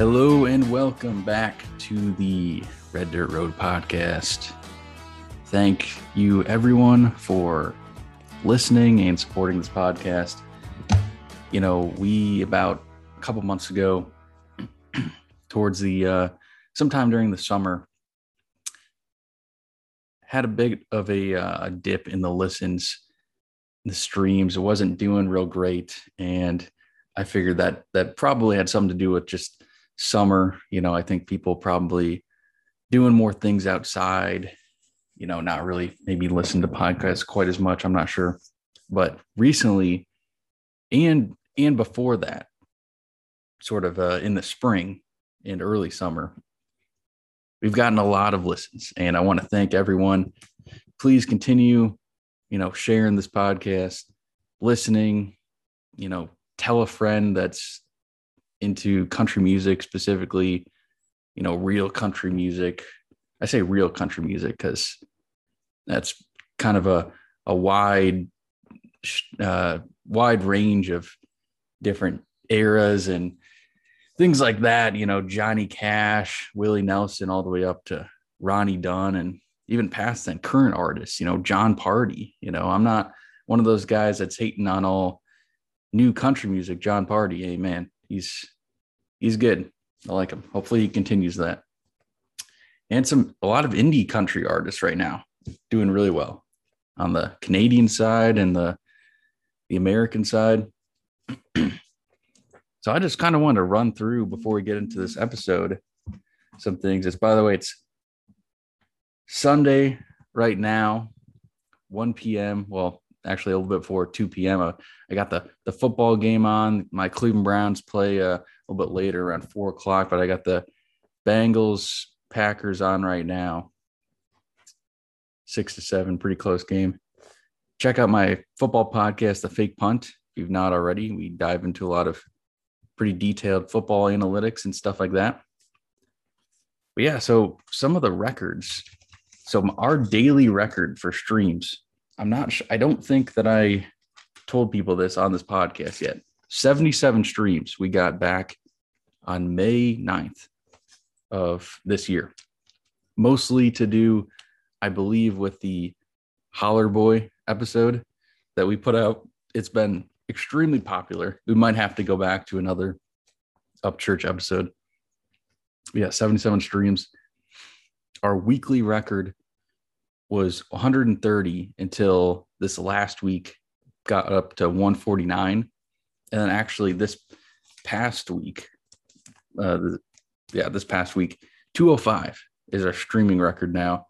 Hello and welcome back to the Red Dirt Road podcast. Thank you, everyone, for listening and supporting this podcast. You know, we about a couple months ago, towards the uh, sometime during the summer, had a bit of a, uh, a dip in the listens, the streams. It wasn't doing real great, and I figured that that probably had something to do with just summer. You know, I think people probably doing more things outside. You know, not really maybe listen to podcasts quite as much. I'm not sure, but recently, and and before that, sort of uh, in the spring and early summer, we've gotten a lot of listens, and I want to thank everyone. Please continue, you know, sharing this podcast, listening. You know, tell a friend that's into country music specifically you know real country music. I say real country music because that's kind of a a wide uh, wide range of different eras and things like that you know johnny cash willie nelson all the way up to ronnie dunn and even past then current artists you know Jon pardi you know i'm not one of those guys that's hating on all new country music. Jon pardi amen he's he's good. I like him. Hopefully he continues that. And some a lot of indie country artists right now doing really well on the Canadian side and the the American side. so I just kind of wanted to run through before we get into this episode some things. It's by the way, it's Sunday right now, 1 p.m. Well, actually a little bit before 2 p.m. Uh, I got the the football game on. My Cleveland Browns play uh, a little bit later around four o'clock, but I got the Bengals Packers on right now. Six to seven, pretty close game. Check out my football podcast, The Fake Punt. If you've not already, we dive into a lot of pretty detailed football analytics and stuff like that. But yeah, so some of the records. So our daily record for streams I'm not sure. I don't think that I told people this on this podcast yet. 77 streams we got back on May 9th of this year. Mostly to do, I believe, with the Holler Boy episode that we put out. It's been extremely popular. We might have to go back to another Upchurch episode. Yeah, 77 streams. Our weekly record was 130 until this last week got up to 149 and then actually this past week uh yeah this past week 205 is our streaming record now.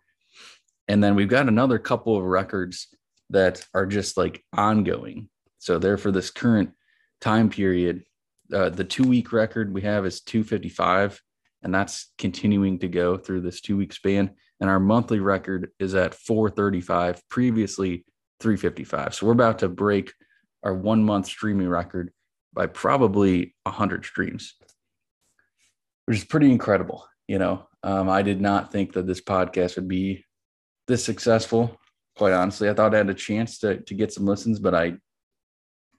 And then we've got another couple of records that are just like ongoing. So there for this current time period. Uh, the two week record we have is 255 and that's continuing to go through this two week span. And our monthly record is at 435 previously 355 so we're about to break our one month streaming record by probably 100 streams which is pretty incredible you know? Um, i did not think that this podcast would be this successful quite honestly. I thought i had a chance to, to get some listens but i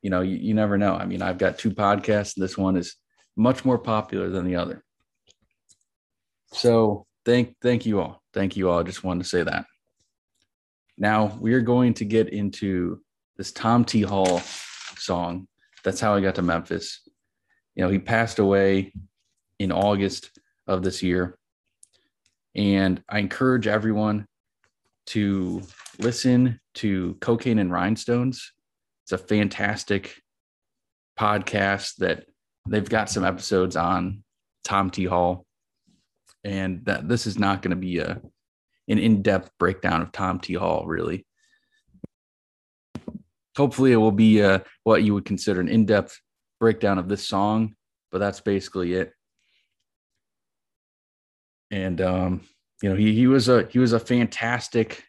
you know you, you never know. I mean i've got two podcasts. And this one is much more popular than the other so thank thank you all. Thank you all. I just wanted to say that. Now we are going to get into this tom t. Hall song. That's how i got to memphis. You know he passed away in august of this year. And i encourage everyone to listen to cocaine and rhinestones. It's a fantastic podcast that they've got some episodes on tom t. Hall and that this is not going to be a an in-depth breakdown of Tom T. Hall, really. Hopefully, it will be uh, what you would consider an in-depth breakdown of this song, but that's basically it. And um, you know, he he was a he was a fantastic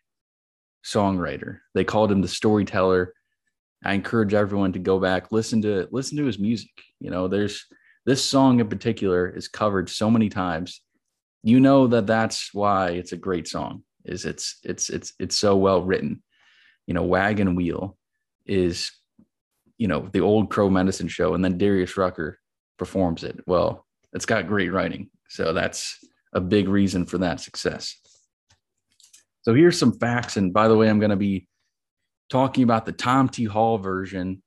songwriter. They called him the storyteller. I encourage everyone to go back listen to listen to his music. You know, there's this song in particular is covered so many times you know that that's why it's a great song is it's it's it's it's so well written you know wagon wheel is you know the old crow medicine show and then darius rucker performs it well it's got great writing. So that's a big reason for that success. So here's some facts. And by the way, I'm going to be talking about the Tom T. Hall version,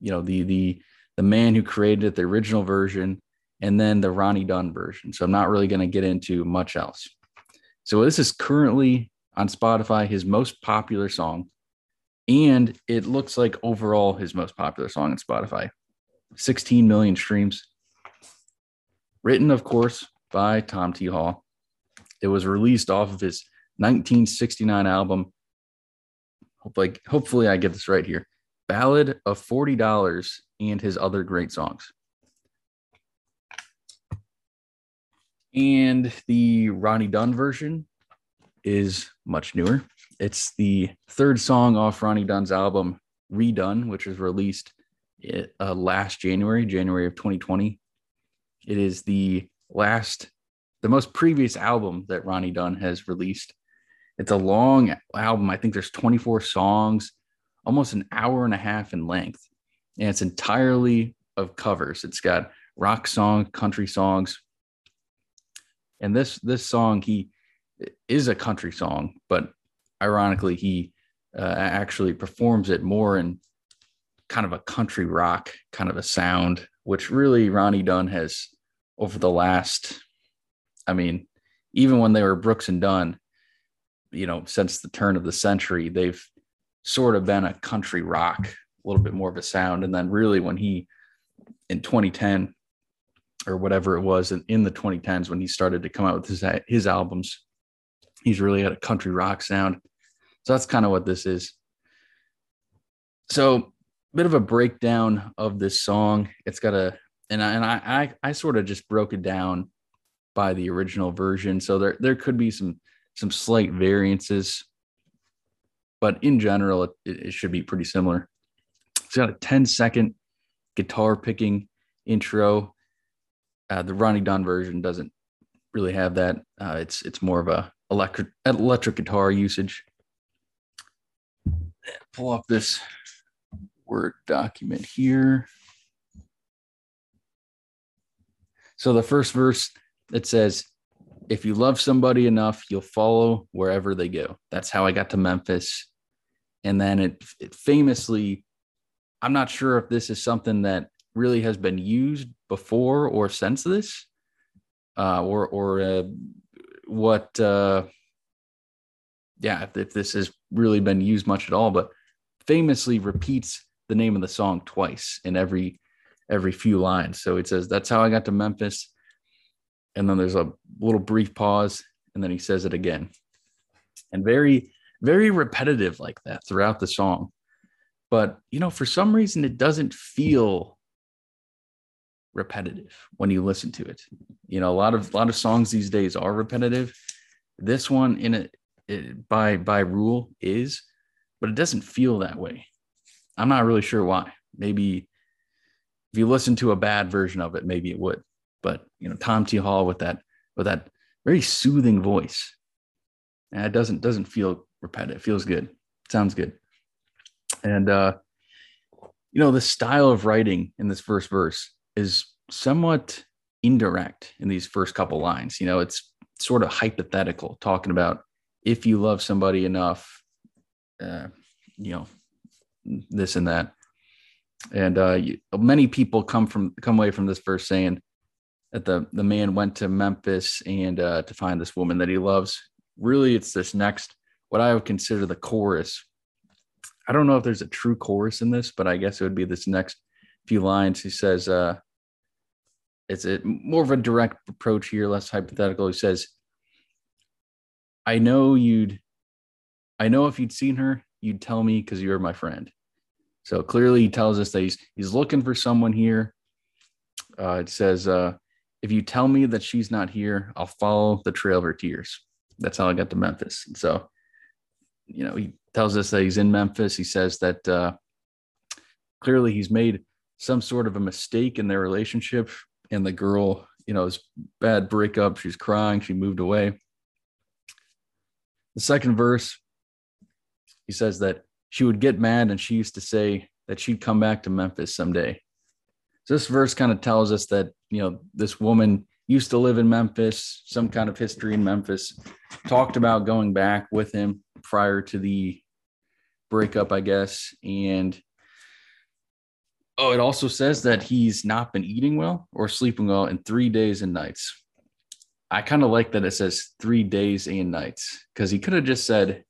you know, the the the man who created it, the original version, and then the Ronnie Dunn version. So I'm not really going to get into much else. So this is currently on Spotify his most popular song. And it looks like overall his most popular song on Spotify. 16 million streams. Written, of course, by Tom T. Hall. It was released off of his 1969 album. Hopefully, hopefully I get this right here. Ballad of $40 and his other great songs. And the Ronnie Dunn version is much newer. It's the third song off Ronnie Dunn's album, Re-Dunn, which was released uh, last January, January of 2020. It is the last, the most previous album that Ronnie Dunn has released. It's a long album. I think there's 24 songs, almost an hour and a half in length. And it's entirely of covers. It's got rock songs, country songs. And this this song he is a country song, but ironically he uh, actually performs it more in kind of a country rock kind of a sound, which really Ronnie Dunn has over the last, I mean, even when they were Brooks and Dunn, you know, since the turn of the century, they've sort of been a country rock, a little bit more of a sound. And then really when he in 2010 or whatever it was in, in the 2010s when he started to come out with his his albums, he's really had a country rock sound. So that's kind of what this is. So a bit of a breakdown of this song. It's got a and I and I I, I sort of just broke it down by the original version. So there there could be some some slight variances, but in general, it, it should be pretty similar. It's got a 10 second guitar picking intro. Uh, the Ronnie Dunn version doesn't really have that. Uh, it's it's more of a electric electric guitar usage. Pull up this Word document here. So the first verse it says, if you love somebody enough, you'll follow wherever they go. That's how I got to Memphis. And then it, it famously, I'm not sure if this is something that really has been used before or since this, uh, or or uh, what. Uh, yeah, if, if this has really been used much at all, but famously repeats the name of the song twice in every every few lines. So it says, That's how I got to Memphis. And then there's a little brief pause, and then he says it again. And very, very repetitive like that throughout the song. But, you know, for some reason, it doesn't feel repetitive when you listen to it. You know, a lot of a lot of songs these days are repetitive. This one in it, it by by rule is, but it doesn't feel that way. I'm not really sure why. Maybe if you listen to a bad version of it, maybe it would. But you know, Tom T. Hall with that with that very soothing voice, and it doesn't doesn't feel repetitive. It feels good. It sounds good. And uh, you know, the style of writing in this first verse is somewhat indirect in these first couple lines. You know, it's sort of hypothetical, talking about if you love somebody enough, uh, you know, this and that. And uh, many people come from come away from this verse saying that the the man went to Memphis and uh, to find this woman that he loves. Really, it's this next what I would consider the chorus. I don't know if there's a true chorus in this, but I guess it would be this next few lines. He says, uh, "It's a more of a direct approach here, less hypothetical." He says, "I know you'd, I know if you'd seen her, you'd tell me because you're my friend." So clearly, he tells us that he's he's looking for someone here. Uh, it says, uh, "If you tell me that she's not here, I'll follow the trail of her tears." That's how I got to Memphis. And so, you know, he tells us that he's in Memphis. He says that uh, clearly he's made some sort of a mistake in their relationship, and the girl, you know, is bad breakup. She's crying. She moved away. The second verse, he says that she would get mad and she used to say that she'd come back to Memphis someday. So this verse kind of tells us that you know, this woman used to live in Memphis, some kind of history in Memphis, talked about going back with him prior to the breakup, I guess. And oh, it also says that he's not been eating well or sleeping well in three days and nights. I kind of like that it says three days and nights because he could have just said,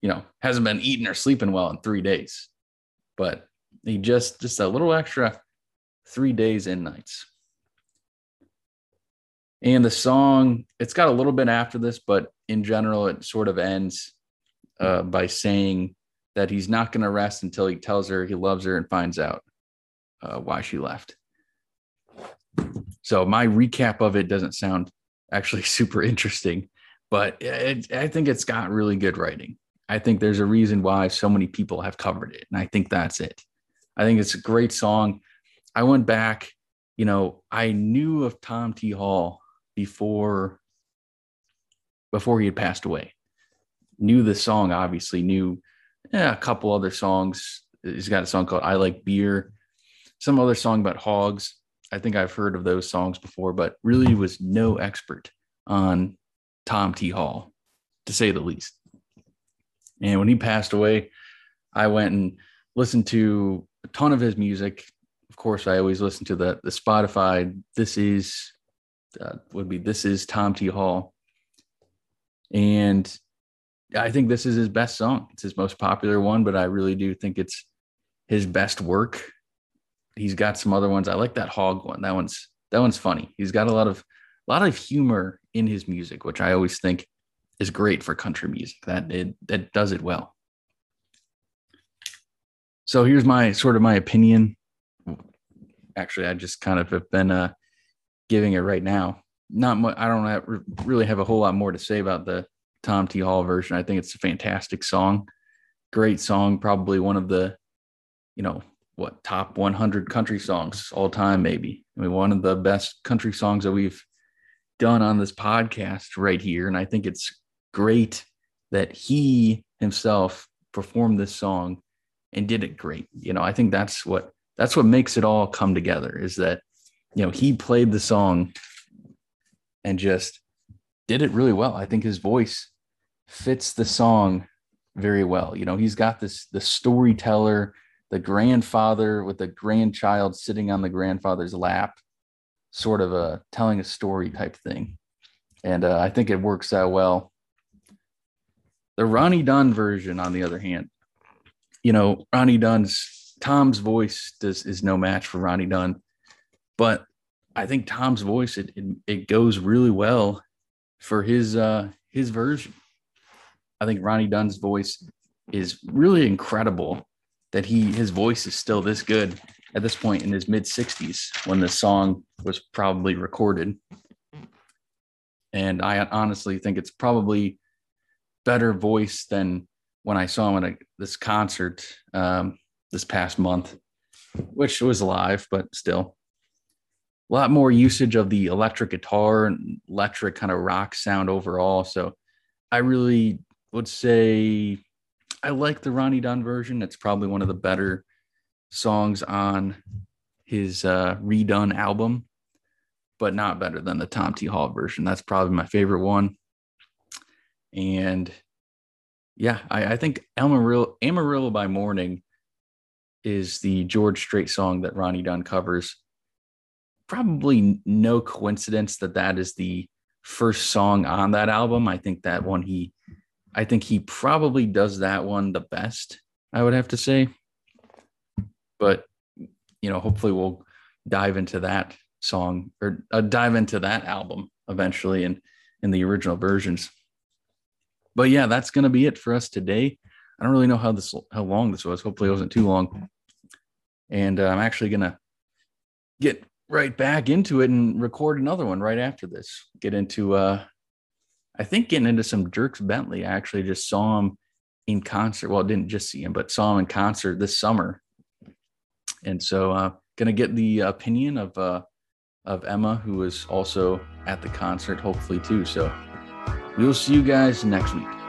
you know, hasn't been eating or sleeping well in three days. But he just, just a little extra three days and nights. And the song, it's got a little bit after this, but in general, it sort of ends uh, by saying that he's not going to rest until he tells her he loves her and finds out uh, why she left. So my recap of it doesn't sound actually super interesting, but it, I think it's got really good writing. I think there's a reason why so many people have covered it, and I think that's it. I think it's a great song. I went back, you know, I knew of Tom T. Hall before before he had passed away. Knew the song, obviously, knew yeah, a couple other songs. He's got a song called I Like Beer, some other song about hogs. I think I've heard of those songs before, but really was no expert on Tom T. Hall, to say the least. And when he passed away, I went and listened to a ton of his music. Of course, I always listen to the the Spotify. This is uh, would be this is Tom T. Hall, and I think this is his best song. It's his most popular one, but I really do think it's his best work. He's got some other ones. I like that hog one. That one's that one's funny. He's got a lot of a lot of humor in his music, which I always think is great for country music. That it that does it well. So here's my sort of my opinion. Actually, I just kind of have been uh, giving it right now. Not much. I don't have, really have a whole lot more to say about the Tom T. Hall version. I think it's a fantastic song, great song. Probably one of the, you know, what top 100 country songs all time, maybe. I mean, one of the best country songs that we've done on this podcast right here. And I think it's great that he himself performed this song and did it great. You know, I think that's what that's what makes it all come together is that you know, he played the song and just did it really well. I think his voice fits the song very well. You know, he's got this the storyteller, the grandfather with the grandchild sitting on the grandfather's lap, sort of a telling a story type thing. And uh, I think it works out well. The Ronnie Dunn version, on the other hand, you know, Ronnie Dunn's Tom's voice does is no match for Ronnie Dunn but I think Tom's voice it, it, it goes really well for his uh his version. I think Ronnie Dunn's voice is really incredible that he his voice is still this good at this point in his mid 60s when the song was probably recorded. And I honestly think it's probably better voice than when I saw him at a, this concert um, this past month, which was live, but still a lot more usage of the electric guitar and electric kind of rock sound overall. So I really would say I like the Ronnie Dunn version. It's probably one of the better songs on his uh, Re-Dunn album, but not better than the Tom T. Hall version. That's probably my favorite one. And yeah, I, I think Amarillo, Amarillo by Morning is the George Strait song that Ronnie Dunn covers probably no coincidence that that is the first song on that album. I think that one he, I think he probably does that one the best. I would have to say, but you know, hopefully we'll dive into that song or uh, dive into that album eventually in in the original versions. But yeah, that's gonna be it for us today. I don't really know how this how long this was. Hopefully, it wasn't too long. And uh, I'm actually gonna get right back into it and record another one right after this. Get into uh I think getting into some Dierks Bentley. I actually just saw him in concert. Well, didn't just see him, but saw him in concert this summer. And so uh gonna get the opinion of uh of Emma, who was also at the concert, hopefully too. So we will see you guys next week.